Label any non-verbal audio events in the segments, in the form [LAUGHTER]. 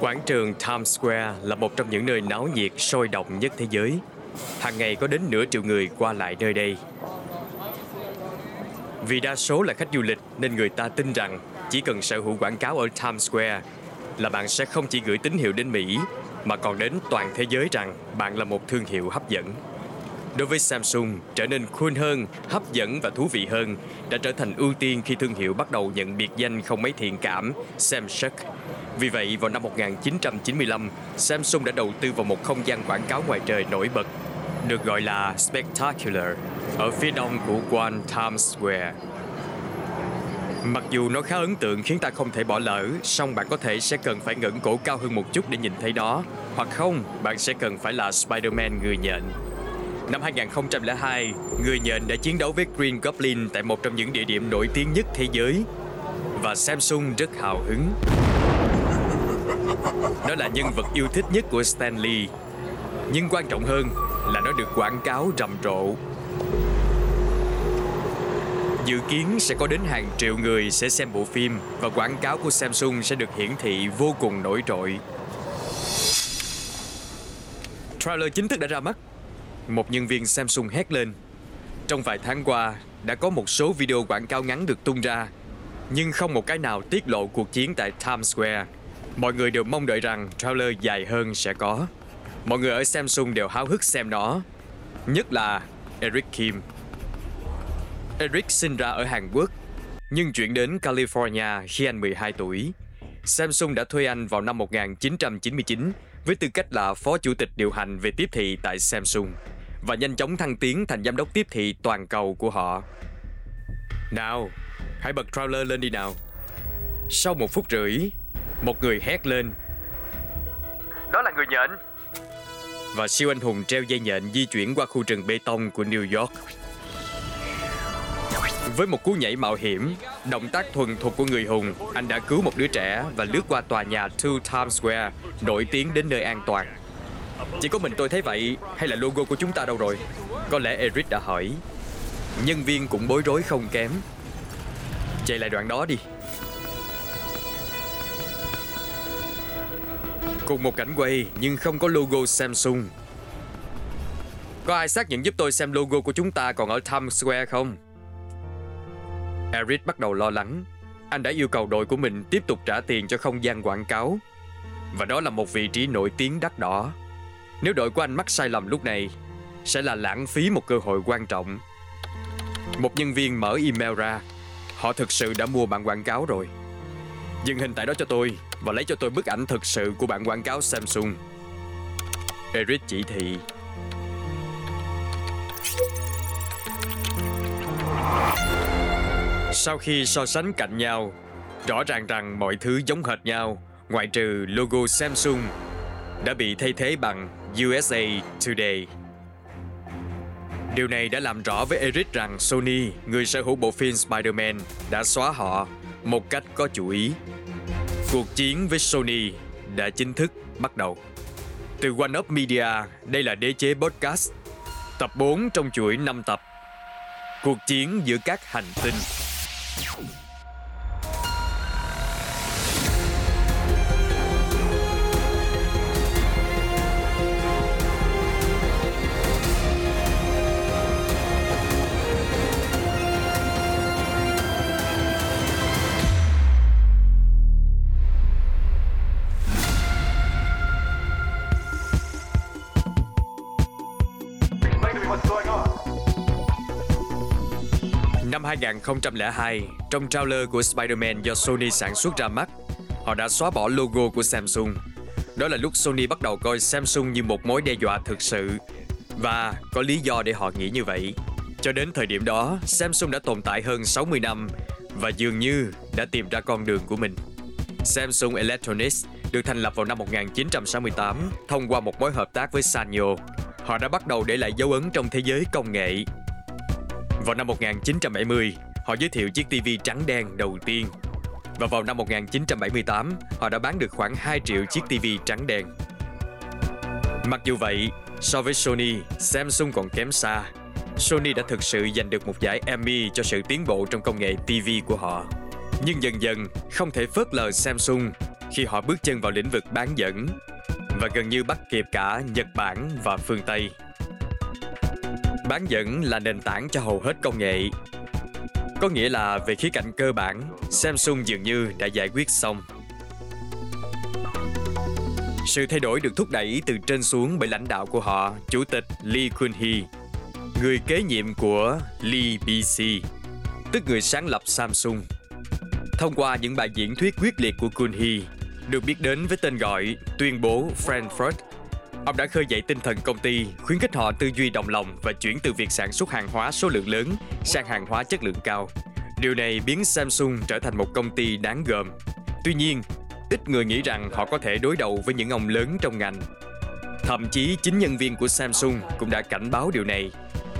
Quảng trường Times Square là một trong những nơi náo nhiệt, sôi động nhất thế giới. Hàng ngày có đến nửa triệu người qua lại nơi đây. Vì đa số là khách du lịch, nên người ta tin rằng chỉ cần sở hữu quảng cáo ở Times Square là bạn sẽ không chỉ gửi tín hiệu đến Mỹ, mà còn đến toàn thế giới rằng bạn là một thương hiệu hấp dẫn. Đối với Samsung, trở nên cool hơn, hấp dẫn và thú vị hơn đã trở thành ưu tiên khi thương hiệu bắt đầu nhận biệt danh không mấy thiện cảm Samsung. Vì vậy, vào năm 1995, Samsung đã đầu tư vào một không gian quảng cáo ngoài trời nổi bật, được gọi là Spectacular, ở phía đông của One Times Square. Mặc dù nó khá ấn tượng khiến ta không thể bỏ lỡ, song bạn có thể sẽ cần phải ngẩng cổ cao hơn một chút để nhìn thấy nó, hoặc không, bạn sẽ cần phải là Spider-Man người nhện. Năm 2002, người nhện đã chiến đấu với Green Goblin tại một trong những địa điểm nổi tiếng nhất thế giới. Và Samsung rất hào hứng. Nó là nhân vật yêu thích nhất của Stanley. Nhưng quan trọng hơn là nó được quảng cáo rầm rộ. Dự kiến sẽ có đến hàng triệu người sẽ xem bộ phim và quảng cáo của Samsung sẽ được hiển thị vô cùng nổi trội. Trailer chính thức đã ra mắt một nhân viên Samsung hét lên. Trong vài tháng qua, đã có một số video quảng cáo ngắn được tung ra, nhưng không một cái nào tiết lộ cuộc chiến tại Times Square. Mọi người đều mong đợi rằng trailer dài hơn sẽ có. Mọi người ở Samsung đều háo hức xem nó, nhất là Eric Kim. Eric sinh ra ở Hàn Quốc, nhưng chuyển đến California khi anh 12 tuổi. Samsung đã thuê anh vào năm 1999 với tư cách là phó chủ tịch điều hành về tiếp thị tại Samsung và nhanh chóng thăng tiến thành giám đốc tiếp thị toàn cầu của họ. Nào, hãy bật trailer lên đi nào. Sau một phút rưỡi, một người hét lên. Đó là người nhện. Và siêu anh hùng treo dây nhện di chuyển qua khu rừng bê tông của New York. Với một cú nhảy mạo hiểm, động tác thuần thục của người hùng, anh đã cứu một đứa trẻ và lướt qua tòa nhà Two Times Square, nổi tiếng đến nơi an toàn. Chỉ có mình tôi thấy vậy, hay là logo của chúng ta đâu rồi? Có lẽ Eric đã hỏi. Nhân viên cũng bối rối không kém. Chạy lại đoạn đó đi. Cùng một cảnh quay, nhưng không có logo Samsung. Có ai xác nhận giúp tôi xem logo của chúng ta còn ở Times Square không? Eric bắt đầu lo lắng. Anh đã yêu cầu đội của mình tiếp tục trả tiền cho không gian quảng cáo. Và đó là một vị trí nổi tiếng đắt đỏ. Nếu đội của anh mắc sai lầm lúc này, sẽ là lãng phí một cơ hội quan trọng. Một nhân viên mở email ra, họ thực sự đã mua bản quảng cáo rồi. Dừng hình tại đó cho tôi và lấy cho tôi bức ảnh thực sự của bản quảng cáo Samsung. Eric chỉ thị. Sau khi so sánh cạnh nhau, rõ ràng rằng mọi thứ giống hệt nhau, ngoại trừ logo Samsung đã bị thay thế bằng USA Today. Điều này đã làm rõ với Eric rằng Sony, người sở hữu bộ phim Spider-Man, đã xóa họ một cách có chủ ý. Cuộc chiến với Sony đã chính thức bắt đầu. Từ One Up Media, đây là đế chế podcast, tập 4 trong chuỗi 5 tập. Cuộc chiến giữa các hành tinh. 2002, trong trailer của Spider-Man do Sony sản xuất ra mắt, họ đã xóa bỏ logo của Samsung. Đó là lúc Sony bắt đầu coi Samsung như một mối đe dọa thực sự và có lý do để họ nghĩ như vậy. Cho đến thời điểm đó, Samsung đã tồn tại hơn 60 năm và dường như đã tìm ra con đường của mình. Samsung Electronics được thành lập vào năm 1968 thông qua một mối hợp tác với Sanyo. Họ đã bắt đầu để lại dấu ấn trong thế giới công nghệ vào năm 1970, họ giới thiệu chiếc TV trắng đen đầu tiên. Và vào năm 1978, họ đã bán được khoảng 2 triệu chiếc TV trắng đen. Mặc dù vậy, so với Sony, Samsung còn kém xa. Sony đã thực sự giành được một giải Emmy cho sự tiến bộ trong công nghệ TV của họ. Nhưng dần dần không thể phớt lờ Samsung khi họ bước chân vào lĩnh vực bán dẫn và gần như bắt kịp cả Nhật Bản và phương Tây. Bán dẫn là nền tảng cho hầu hết công nghệ. Có nghĩa là về khía cạnh cơ bản, Samsung dường như đã giải quyết xong. Sự thay đổi được thúc đẩy từ trên xuống bởi lãnh đạo của họ, Chủ tịch Lee Kun-hee, người kế nhiệm của Lee BC, tức người sáng lập Samsung. Thông qua những bài diễn thuyết quyết liệt của Kun-hee, được biết đến với tên gọi tuyên bố Frankfurt, ông đã khơi dậy tinh thần công ty, khuyến khích họ tư duy đồng lòng và chuyển từ việc sản xuất hàng hóa số lượng lớn sang hàng hóa chất lượng cao. Điều này biến Samsung trở thành một công ty đáng gờm. Tuy nhiên, ít người nghĩ rằng họ có thể đối đầu với những ông lớn trong ngành. Thậm chí chính nhân viên của Samsung cũng đã cảnh báo điều này.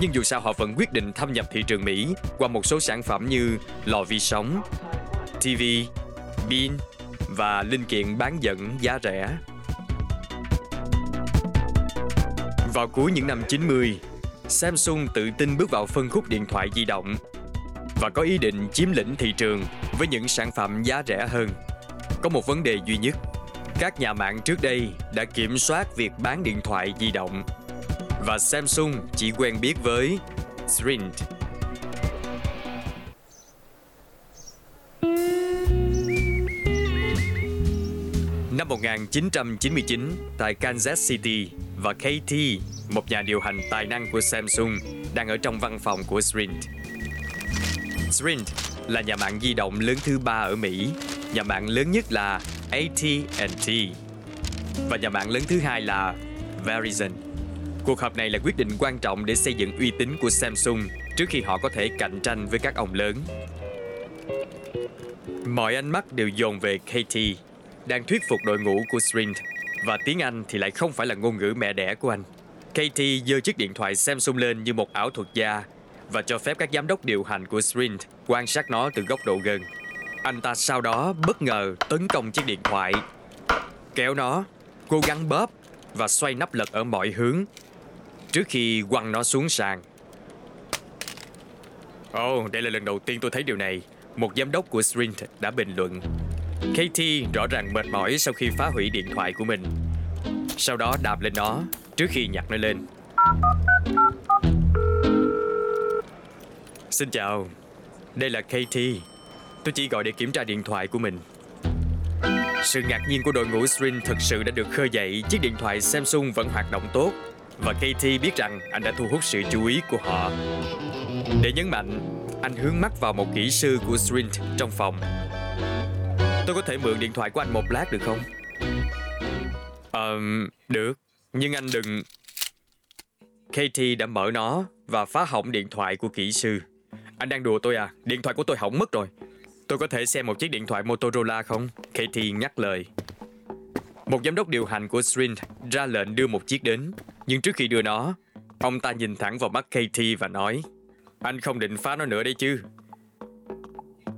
Nhưng dù sao họ vẫn quyết định thâm nhập thị trường Mỹ qua một số sản phẩm như lò vi sóng, TV, pin và linh kiện bán dẫn giá rẻ. Vào cuối những năm 90, Samsung tự tin bước vào phân khúc điện thoại di động và có ý định chiếm lĩnh thị trường với những sản phẩm giá rẻ hơn. Có một vấn đề duy nhất, các nhà mạng trước đây đã kiểm soát việc bán điện thoại di động và Samsung chỉ quen biết với Sprint. Năm 1999, tại Kansas City và KT, một nhà điều hành tài năng của Samsung, đang ở trong văn phòng của Sprint. Sprint là nhà mạng di động lớn thứ ba ở Mỹ, nhà mạng lớn nhất là AT&T và nhà mạng lớn thứ hai là Verizon. Cuộc họp này là quyết định quan trọng để xây dựng uy tín của Samsung trước khi họ có thể cạnh tranh với các ông lớn. Mọi ánh mắt đều dồn về KT, đang thuyết phục đội ngũ của Sprint và tiếng Anh thì lại không phải là ngôn ngữ mẹ đẻ của anh. Katie giơ chiếc điện thoại Samsung lên như một ảo thuật gia và cho phép các giám đốc điều hành của Sprint quan sát nó từ góc độ gần. Anh ta sau đó bất ngờ tấn công chiếc điện thoại, kéo nó, cố gắng bóp và xoay nắp lật ở mọi hướng trước khi quăng nó xuống sàn. Ồ, oh, đây là lần đầu tiên tôi thấy điều này. Một giám đốc của Sprint đã bình luận. Katie rõ ràng mệt mỏi sau khi phá hủy điện thoại của mình. Sau đó đạp lên nó trước khi nhặt nó lên. Xin chào, đây là Katie. Tôi chỉ gọi để kiểm tra điện thoại của mình. Sự ngạc nhiên của đội ngũ Sprint thực sự đã được khơi dậy chiếc điện thoại Samsung vẫn hoạt động tốt và Katie biết rằng anh đã thu hút sự chú ý của họ. Để nhấn mạnh, anh hướng mắt vào một kỹ sư của Sprint trong phòng. Tôi có thể mượn điện thoại của anh một lát được không? Ờ, um, được. Nhưng anh đừng... Katie đã mở nó và phá hỏng điện thoại của kỹ sư. Anh đang đùa tôi à? Điện thoại của tôi hỏng mất rồi. Tôi có thể xem một chiếc điện thoại Motorola không? Katie nhắc lời. Một giám đốc điều hành của Sprint ra lệnh đưa một chiếc đến. Nhưng trước khi đưa nó, ông ta nhìn thẳng vào mắt Katie và nói Anh không định phá nó nữa đấy chứ?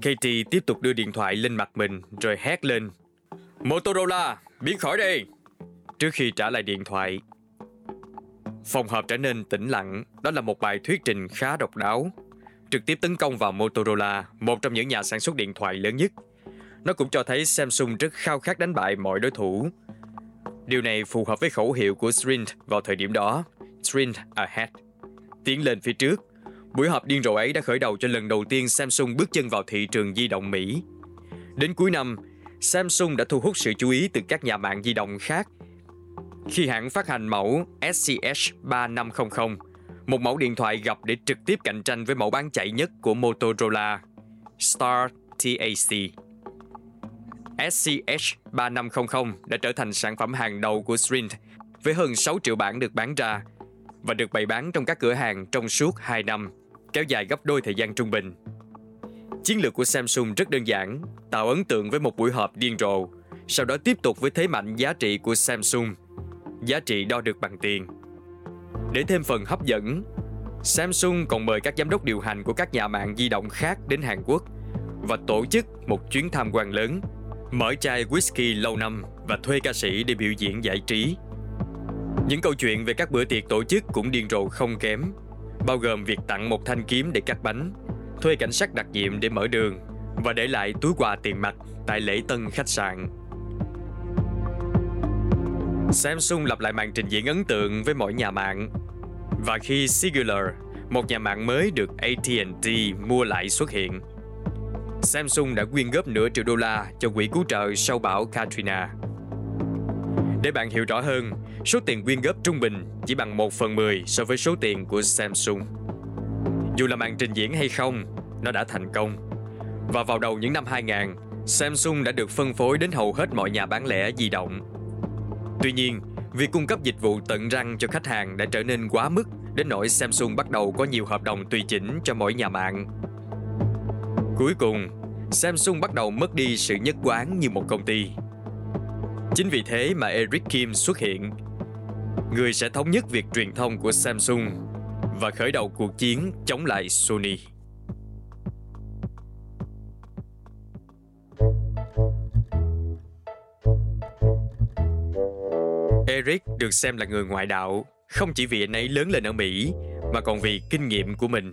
Katie tiếp tục đưa điện thoại lên mặt mình rồi hét lên Motorola, biến khỏi đây! Trước khi trả lại điện thoại, phòng họp trở nên tĩnh lặng. Đó là một bài thuyết trình khá độc đáo trực tiếp tấn công vào Motorola, một trong những nhà sản xuất điện thoại lớn nhất. Nó cũng cho thấy Samsung rất khao khát đánh bại mọi đối thủ. Điều này phù hợp với khẩu hiệu của Sprint vào thời điểm đó, Sprint Ahead. Tiến lên phía trước, buổi họp điên rồ ấy đã khởi đầu cho lần đầu tiên Samsung bước chân vào thị trường di động Mỹ. Đến cuối năm, Samsung đã thu hút sự chú ý từ các nhà mạng di động khác khi hãng phát hành mẫu SCH 3500 một mẫu điện thoại gặp để trực tiếp cạnh tranh với mẫu bán chạy nhất của Motorola, Star TAC. SCH 3500 đã trở thành sản phẩm hàng đầu của Sprint với hơn 6 triệu bản được bán ra và được bày bán trong các cửa hàng trong suốt 2 năm, kéo dài gấp đôi thời gian trung bình. Chiến lược của Samsung rất đơn giản, tạo ấn tượng với một buổi họp điên rồ, sau đó tiếp tục với thế mạnh giá trị của Samsung, giá trị đo được bằng tiền – để thêm phần hấp dẫn, Samsung còn mời các giám đốc điều hành của các nhà mạng di động khác đến Hàn Quốc và tổ chức một chuyến tham quan lớn, mở chai whisky lâu năm và thuê ca sĩ để biểu diễn giải trí. Những câu chuyện về các bữa tiệc tổ chức cũng điên rồ không kém, bao gồm việc tặng một thanh kiếm để cắt bánh, thuê cảnh sát đặc nhiệm để mở đường và để lại túi quà tiền mặt tại lễ tân khách sạn. Samsung lặp lại màn trình diễn ấn tượng với mỗi nhà mạng. Và khi Singular, một nhà mạng mới được AT&T mua lại xuất hiện, Samsung đã quyên góp nửa triệu đô la cho quỹ cứu trợ sau bão Katrina. Để bạn hiểu rõ hơn, số tiền quyên góp trung bình chỉ bằng 1 phần 10 so với số tiền của Samsung. Dù là màn trình diễn hay không, nó đã thành công. Và vào đầu những năm 2000, Samsung đã được phân phối đến hầu hết mọi nhà bán lẻ di động. Tuy nhiên, việc cung cấp dịch vụ tận răng cho khách hàng đã trở nên quá mức đến nỗi Samsung bắt đầu có nhiều hợp đồng tùy chỉnh cho mỗi nhà mạng. Cuối cùng, Samsung bắt đầu mất đi sự nhất quán như một công ty. Chính vì thế mà Eric Kim xuất hiện. Người sẽ thống nhất việc truyền thông của Samsung và khởi đầu cuộc chiến chống lại Sony. Eric được xem là người ngoại đạo, không chỉ vì anh ấy lớn lên ở Mỹ, mà còn vì kinh nghiệm của mình.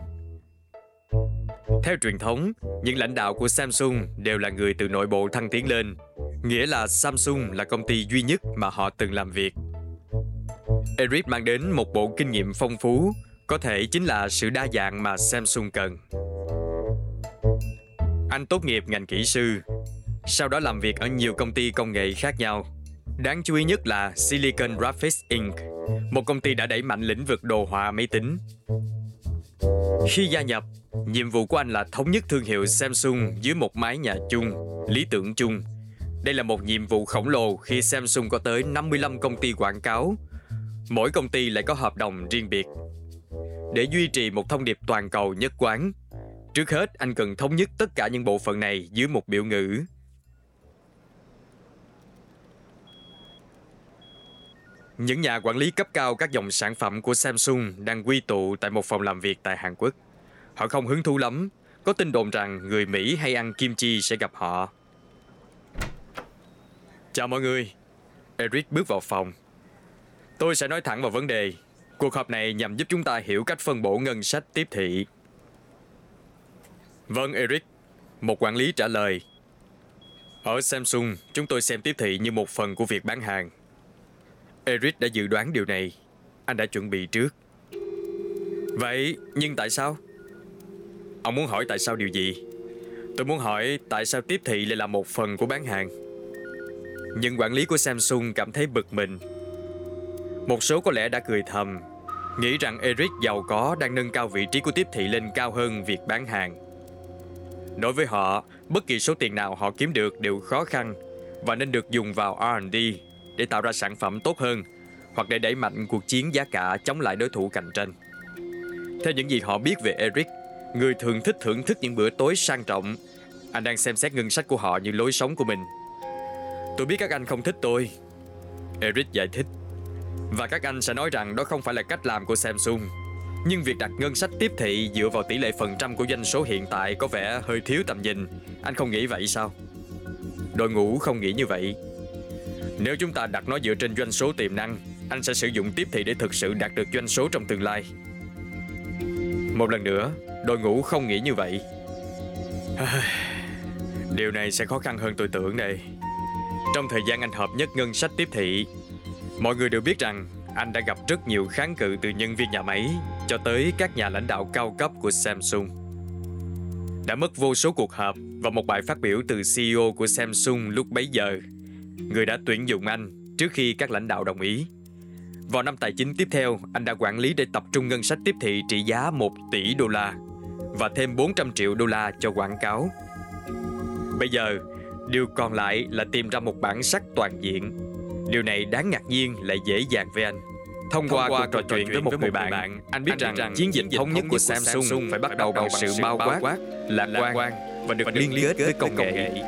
Theo truyền thống, những lãnh đạo của Samsung đều là người từ nội bộ thăng tiến lên, nghĩa là Samsung là công ty duy nhất mà họ từng làm việc. Eric mang đến một bộ kinh nghiệm phong phú, có thể chính là sự đa dạng mà Samsung cần. Anh tốt nghiệp ngành kỹ sư, sau đó làm việc ở nhiều công ty công nghệ khác nhau. Đáng chú ý nhất là Silicon Graphics Inc., một công ty đã đẩy mạnh lĩnh vực đồ họa máy tính. Khi gia nhập, nhiệm vụ của anh là thống nhất thương hiệu Samsung dưới một mái nhà chung, lý tưởng chung. Đây là một nhiệm vụ khổng lồ khi Samsung có tới 55 công ty quảng cáo. Mỗi công ty lại có hợp đồng riêng biệt. Để duy trì một thông điệp toàn cầu nhất quán, trước hết anh cần thống nhất tất cả những bộ phận này dưới một biểu ngữ Những nhà quản lý cấp cao các dòng sản phẩm của Samsung đang quy tụ tại một phòng làm việc tại Hàn Quốc. Họ không hứng thú lắm, có tin đồn rằng người Mỹ hay ăn kim chi sẽ gặp họ. Chào mọi người, Eric bước vào phòng. Tôi sẽ nói thẳng vào vấn đề. Cuộc họp này nhằm giúp chúng ta hiểu cách phân bổ ngân sách tiếp thị. Vâng, Eric. Một quản lý trả lời. Ở Samsung, chúng tôi xem tiếp thị như một phần của việc bán hàng. Eric đã dự đoán điều này. Anh đã chuẩn bị trước. Vậy, nhưng tại sao? Ông muốn hỏi tại sao điều gì? Tôi muốn hỏi tại sao tiếp thị lại là một phần của bán hàng. Nhưng quản lý của Samsung cảm thấy bực mình. Một số có lẽ đã cười thầm, nghĩ rằng Eric giàu có đang nâng cao vị trí của tiếp thị lên cao hơn việc bán hàng. Đối với họ, bất kỳ số tiền nào họ kiếm được đều khó khăn và nên được dùng vào R&D để tạo ra sản phẩm tốt hơn hoặc để đẩy mạnh cuộc chiến giá cả chống lại đối thủ cạnh tranh. Theo những gì họ biết về Eric, người thường thích thưởng thức những bữa tối sang trọng, anh đang xem xét ngân sách của họ như lối sống của mình. Tôi biết các anh không thích tôi. Eric giải thích. Và các anh sẽ nói rằng đó không phải là cách làm của Samsung. Nhưng việc đặt ngân sách tiếp thị dựa vào tỷ lệ phần trăm của doanh số hiện tại có vẻ hơi thiếu tầm nhìn. Anh không nghĩ vậy sao? Đội ngũ không nghĩ như vậy nếu chúng ta đặt nó dựa trên doanh số tiềm năng, anh sẽ sử dụng tiếp thị để thực sự đạt được doanh số trong tương lai. Một lần nữa, đội ngũ không nghĩ như vậy. [SIGHS] Điều này sẽ khó khăn hơn tôi tưởng đây. Trong thời gian anh hợp nhất ngân sách tiếp thị, mọi người đều biết rằng anh đã gặp rất nhiều kháng cự từ nhân viên nhà máy cho tới các nhà lãnh đạo cao cấp của Samsung. Đã mất vô số cuộc họp và một bài phát biểu từ CEO của Samsung lúc bấy giờ người đã tuyển dụng anh trước khi các lãnh đạo đồng ý. Vào năm tài chính tiếp theo, anh đã quản lý để tập trung ngân sách tiếp thị trị giá 1 tỷ đô la và thêm 400 triệu đô la cho quảng cáo. Bây giờ, điều còn lại là tìm ra một bản sắc toàn diện. Điều này đáng ngạc nhiên lại dễ dàng với anh. Thông qua, Thông qua cuộc trò chuyện với một người bạn, bạn anh biết anh rằng, rằng chiến dịch thống nhất của Samsung, Samsung phải bắt đầu bằng sự bao quát, lạc quan và được liên kết với công nghệ.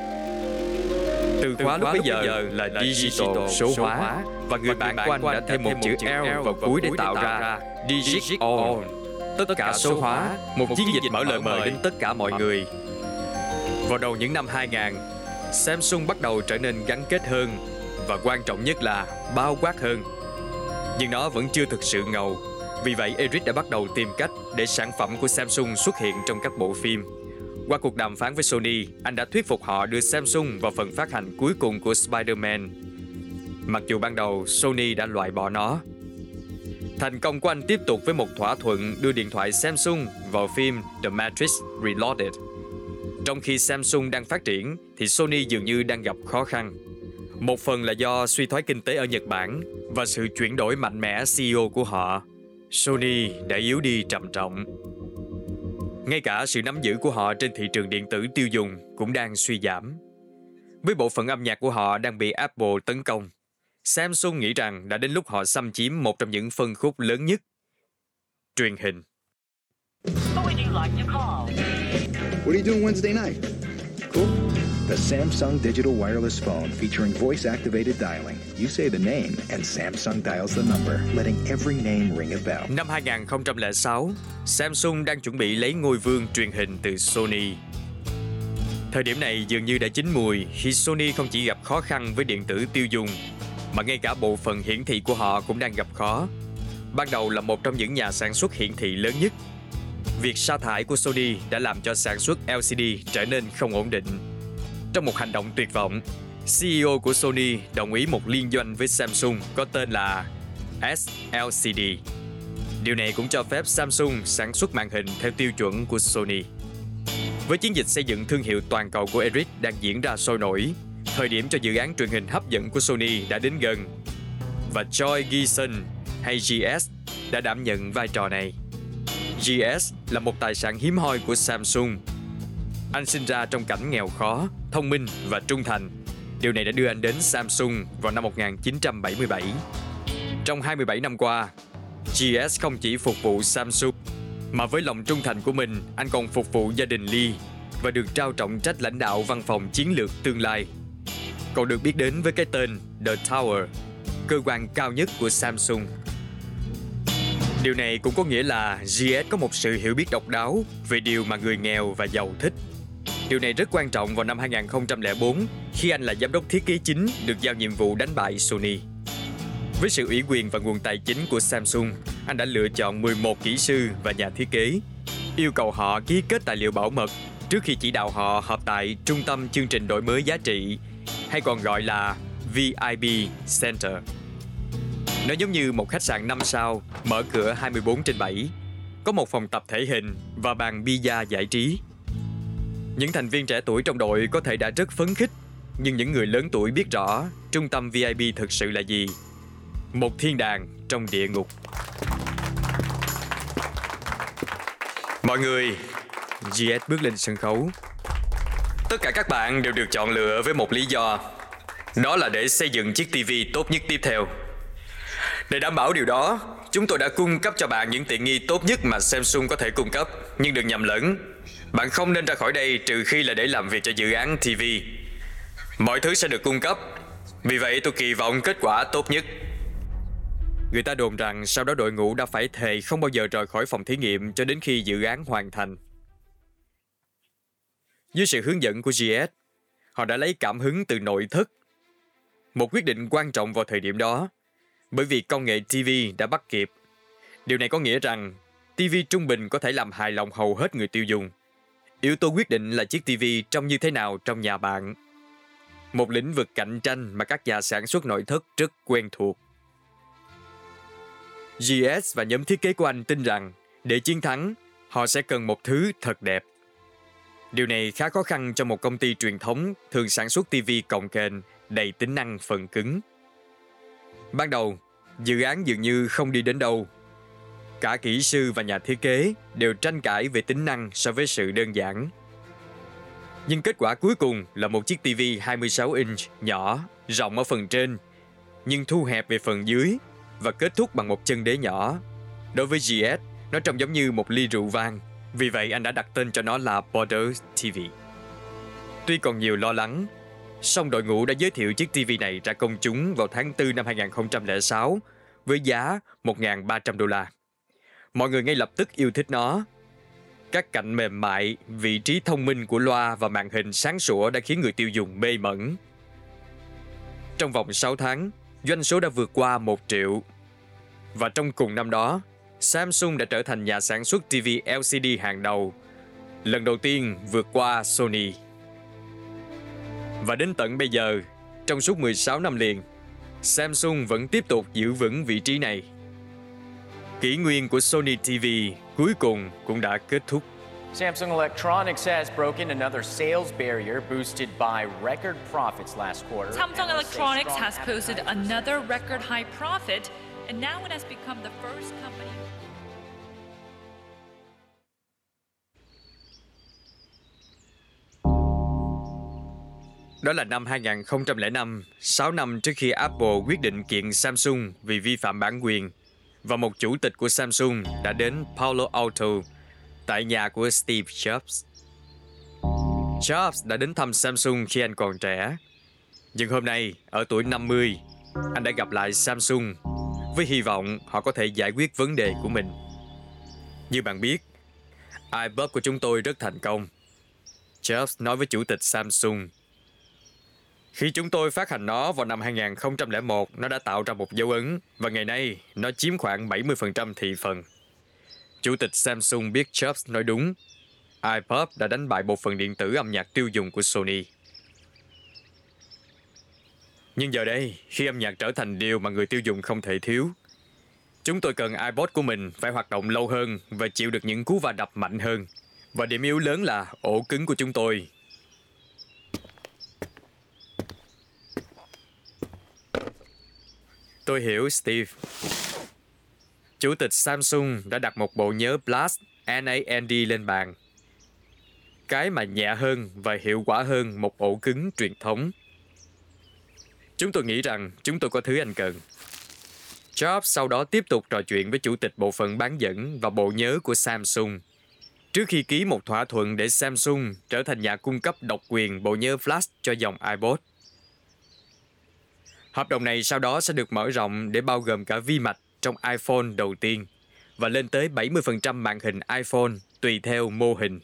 Từ khóa lúc bây giờ là digital số hóa và người bạn của anh đã thêm một chữ L vào cuối để tạo ra digital tất cả số hóa một chiến dịch mở lời mời đến tất cả mọi người vào đầu những năm 2000 Samsung bắt đầu trở nên gắn kết hơn và quan trọng nhất là bao quát hơn nhưng nó vẫn chưa thực sự ngầu vì vậy Eric đã bắt đầu tìm cách để sản phẩm của Samsung xuất hiện trong các bộ phim Qua cuộc đàm phán với Sony, anh đã thuyết phục họ đưa Samsung vào phần phát hành cuối cùng của Spider-Man. Mặc dù ban đầu Sony đã loại bỏ nó. Thành công của anh tiếp tục với một thỏa thuận đưa điện thoại Samsung vào phim The Matrix Reloaded. Trong khi Samsung đang phát triển thì Sony dường như đang gặp khó khăn. Một phần là do suy thoái kinh tế ở Nhật Bản và sự chuyển đổi mạnh mẽ CEO của họ. Sony đã yếu đi trầm trọng. Ngay cả sự nắm giữ của họ trên thị trường điện tử tiêu dùng cũng đang suy giảm. Với bộ phận âm nhạc của họ đang bị Apple tấn công, Samsung nghĩ rằng đã đến lúc họ xâm chiếm một trong những phân khúc lớn nhất, truyền hình. What are you doing Wednesday night? Cool. The Samsung digital wireless phone featuring voice activated dialing. You say the name and Samsung dials the number, letting every name ring a bell. Năm 2006, Samsung đang chuẩn bị lấy ngôi vương truyền hình từ Sony. Thời điểm này dường như đã chín mùi khi Sony không chỉ gặp khó khăn với điện tử tiêu dùng, mà ngay cả bộ phận hiển thị của họ cũng đang gặp khó. Ban đầu là một trong những nhà sản xuất hiển thị lớn nhất. Việc sa thải của Sony đã làm cho sản xuất LCD trở nên không ổn định. Trong một hành động tuyệt vọng, CEO của Sony đồng ý một liên doanh với Samsung có tên là SLCD. Điều này cũng cho phép Samsung sản xuất màn hình theo tiêu chuẩn của Sony. Với chiến dịch xây dựng thương hiệu toàn cầu của Eric đang diễn ra sôi nổi, thời điểm cho dự án truyền hình hấp dẫn của Sony đã đến gần. Và Choi Gi-sun hay GS đã đảm nhận vai trò này. GS là một tài sản hiếm hoi của Samsung. Anh sinh ra trong cảnh nghèo khó, thông minh và trung thành. Điều này đã đưa anh đến Samsung vào năm 1977. Trong 27 năm qua, GS không chỉ phục vụ Samsung mà với lòng trung thành của mình, anh còn phục vụ gia đình Lee và được trao trọng trách lãnh đạo văn phòng chiến lược tương lai. Cậu được biết đến với cái tên The Tower, cơ quan cao nhất của Samsung. Điều này cũng có nghĩa là GS có một sự hiểu biết độc đáo về điều mà người nghèo và giàu thích. Điều này rất quan trọng vào năm 2004 khi anh là giám đốc thiết kế chính được giao nhiệm vụ đánh bại Sony. Với sự ủy quyền và nguồn tài chính của Samsung, anh đã lựa chọn 11 kỹ sư và nhà thiết kế, yêu cầu họ ký kết tài liệu bảo mật trước khi chỉ đạo họ họp tại Trung tâm Chương trình Đổi mới Giá trị, hay còn gọi là VIB Center. Nó giống như một khách sạn 5 sao, mở cửa 24 trên 7, có một phòng tập thể hình và bàn bia giải trí. Những thành viên trẻ tuổi trong đội có thể đã rất phấn khích, nhưng những người lớn tuổi biết rõ trung tâm VIP thực sự là gì. Một thiên đàng trong địa ngục. Mọi người, GS bước lên sân khấu. Tất cả các bạn đều được chọn lựa với một lý do. Đó là để xây dựng chiếc TV tốt nhất tiếp theo. Để đảm bảo điều đó, chúng tôi đã cung cấp cho bạn những tiện nghi tốt nhất mà Samsung có thể cung cấp, nhưng đừng nhầm lẫn. Bạn không nên ra khỏi đây trừ khi là để làm việc cho dự án TV. Mọi thứ sẽ được cung cấp, vì vậy tôi kỳ vọng kết quả tốt nhất. Người ta đồn rằng sau đó đội ngũ đã phải thề không bao giờ rời khỏi phòng thí nghiệm cho đến khi dự án hoàn thành. Dưới sự hướng dẫn của GS, họ đã lấy cảm hứng từ nội thất. Một quyết định quan trọng vào thời điểm đó, bởi vì công nghệ TV đã bắt kịp. Điều này có nghĩa rằng TV trung bình có thể làm hài lòng hầu hết người tiêu dùng. Yếu tố quyết định là chiếc TV trông như thế nào trong nhà bạn. Một lĩnh vực cạnh tranh mà các nhà sản xuất nội thất rất quen thuộc. GS và nhóm thiết kế của anh tin rằng để chiến thắng, họ sẽ cần một thứ thật đẹp. Điều này khá khó khăn cho một công ty truyền thống thường sản xuất TV cồng kềnh đầy tính năng phần cứng. Ban đầu, dự án dường như không đi đến đâu. Cả kỹ sư và nhà thiết kế đều tranh cãi về tính năng so với sự đơn giản. Nhưng kết quả cuối cùng là một chiếc TV 26 inch nhỏ, rộng ở phần trên, nhưng thu hẹp về phần dưới và kết thúc bằng một chân đế nhỏ. Đối với GS, nó trông giống như một ly rượu vang, vì vậy anh đã đặt tên cho nó là Border TV. Tuy còn nhiều lo lắng, song đội ngũ đã giới thiệu chiếc TV này ra công chúng vào tháng 4 năm 2006 với giá 1.300 đô la. Mọi người ngay lập tức yêu thích nó. Các cạnh mềm mại, vị trí thông minh của loa và màn hình sáng sủa đã khiến người tiêu dùng mê mẩn. Trong vòng 6 tháng, doanh số đã vượt qua 1 triệu. Và trong cùng năm đó, Samsung đã trở thành nhà sản xuất TV LCD hàng đầu. lần đầu tiên vượt qua Sony. Và đến tận bây giờ, trong suốt 16 năm liền, Samsung vẫn tiếp tục giữ vững vị trí này. Kỷ nguyên của Sony TV cuối cùng cũng đã kết thúc. Samsung Electronics has broken another sales barrier boosted by record profits last quarter. Samsung Electronics has posted another record high profit, and now it has become the first company. Đó là năm 2005, 6 năm trước khi Apple quyết định kiện Samsung vì vi phạm bản quyền và một chủ tịch của Samsung đã đến Palo Alto tại nhà của Steve Jobs. Jobs đã đến thăm Samsung khi anh còn trẻ. Nhưng hôm nay, ở tuổi 50, anh đã gặp lại Samsung với hy vọng họ có thể giải quyết vấn đề của mình. Như bạn biết, iPod của chúng tôi rất thành công. Jobs nói với chủ tịch Samsung khi chúng tôi phát hành nó vào năm 2001, nó đã tạo ra một dấu ấn và ngày nay nó chiếm khoảng 70% thị phần. Chủ tịch Samsung biết Jobs nói đúng. iPod đã đánh bại bộ phận điện tử âm nhạc tiêu dùng của Sony. Nhưng giờ đây, khi âm nhạc trở thành điều mà người tiêu dùng không thể thiếu, chúng tôi cần iPod của mình phải hoạt động lâu hơn và chịu được những cú va đập mạnh hơn. Và điểm yếu lớn là ổ cứng của chúng tôi Tôi hiểu, Steve. Chủ tịch Samsung đã đặt một bộ nhớ Blast NAND lên bàn. Cái mà nhẹ hơn và hiệu quả hơn một ổ cứng truyền thống. Chúng tôi nghĩ rằng chúng tôi có thứ anh cần. Jobs sau đó tiếp tục trò chuyện với chủ tịch bộ phận bán dẫn và bộ nhớ của Samsung. Trước khi ký một thỏa thuận để Samsung trở thành nhà cung cấp độc quyền bộ nhớ flash cho dòng iPod. Hợp đồng này sau đó sẽ được mở rộng để bao gồm cả vi mạch trong iPhone đầu tiên và lên tới 70% màn hình iPhone tùy theo mô hình.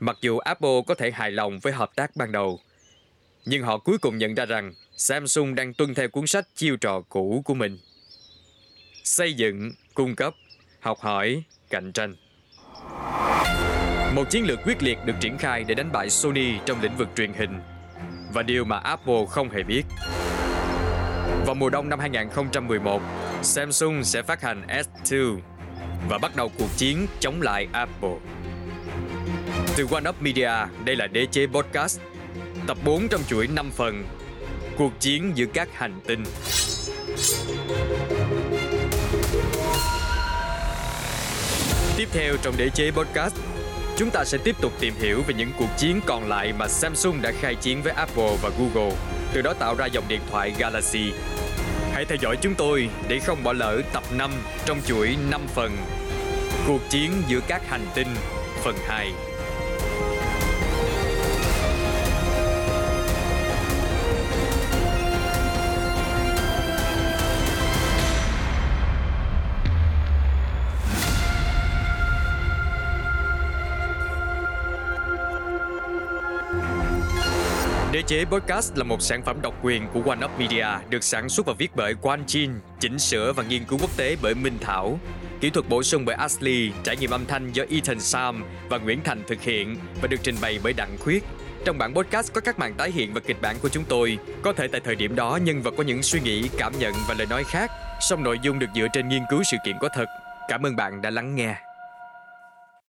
Mặc dù Apple có thể hài lòng với hợp tác ban đầu, nhưng họ cuối cùng nhận ra rằng Samsung đang tuân theo cuốn sách chiêu trò cũ của mình. Xây dựng, cung cấp, học hỏi, cạnh tranh. Một chiến lược quyết liệt được triển khai để đánh bại Sony trong lĩnh vực truyền hình và điều mà Apple không hề biết. Vào mùa đông năm 2011, Samsung sẽ phát hành S2 và bắt đầu cuộc chiến chống lại Apple. Từ One Up Media, đây là đế chế podcast, tập 4 trong chuỗi 5 phần, cuộc chiến giữa các hành tinh. Tiếp theo trong đế chế podcast, chúng ta sẽ tiếp tục tìm hiểu về những cuộc chiến còn lại mà Samsung đã khai chiến với Apple và Google, từ đó tạo ra dòng điện thoại Galaxy. Hãy theo dõi chúng tôi để không bỏ lỡ tập 5 trong chuỗi 5 phần Cuộc chiến giữa các hành tinh phần 2. Chế Podcast là một sản phẩm độc quyền của One Up Media, được sản xuất và viết bởi Quan Chin, chỉnh sửa và nghiên cứu quốc tế bởi Minh Thảo, kỹ thuật bổ sung bởi Ashley, trải nghiệm âm thanh do Ethan Sam và Nguyễn Thành thực hiện và được trình bày bởi Đặng Khuyết. Trong bản podcast có các màn tái hiện và kịch bản của chúng tôi. Có thể tại thời điểm đó nhân vật có những suy nghĩ, cảm nhận và lời nói khác, song nội dung được dựa trên nghiên cứu sự kiện có thật. Cảm ơn bạn đã lắng nghe.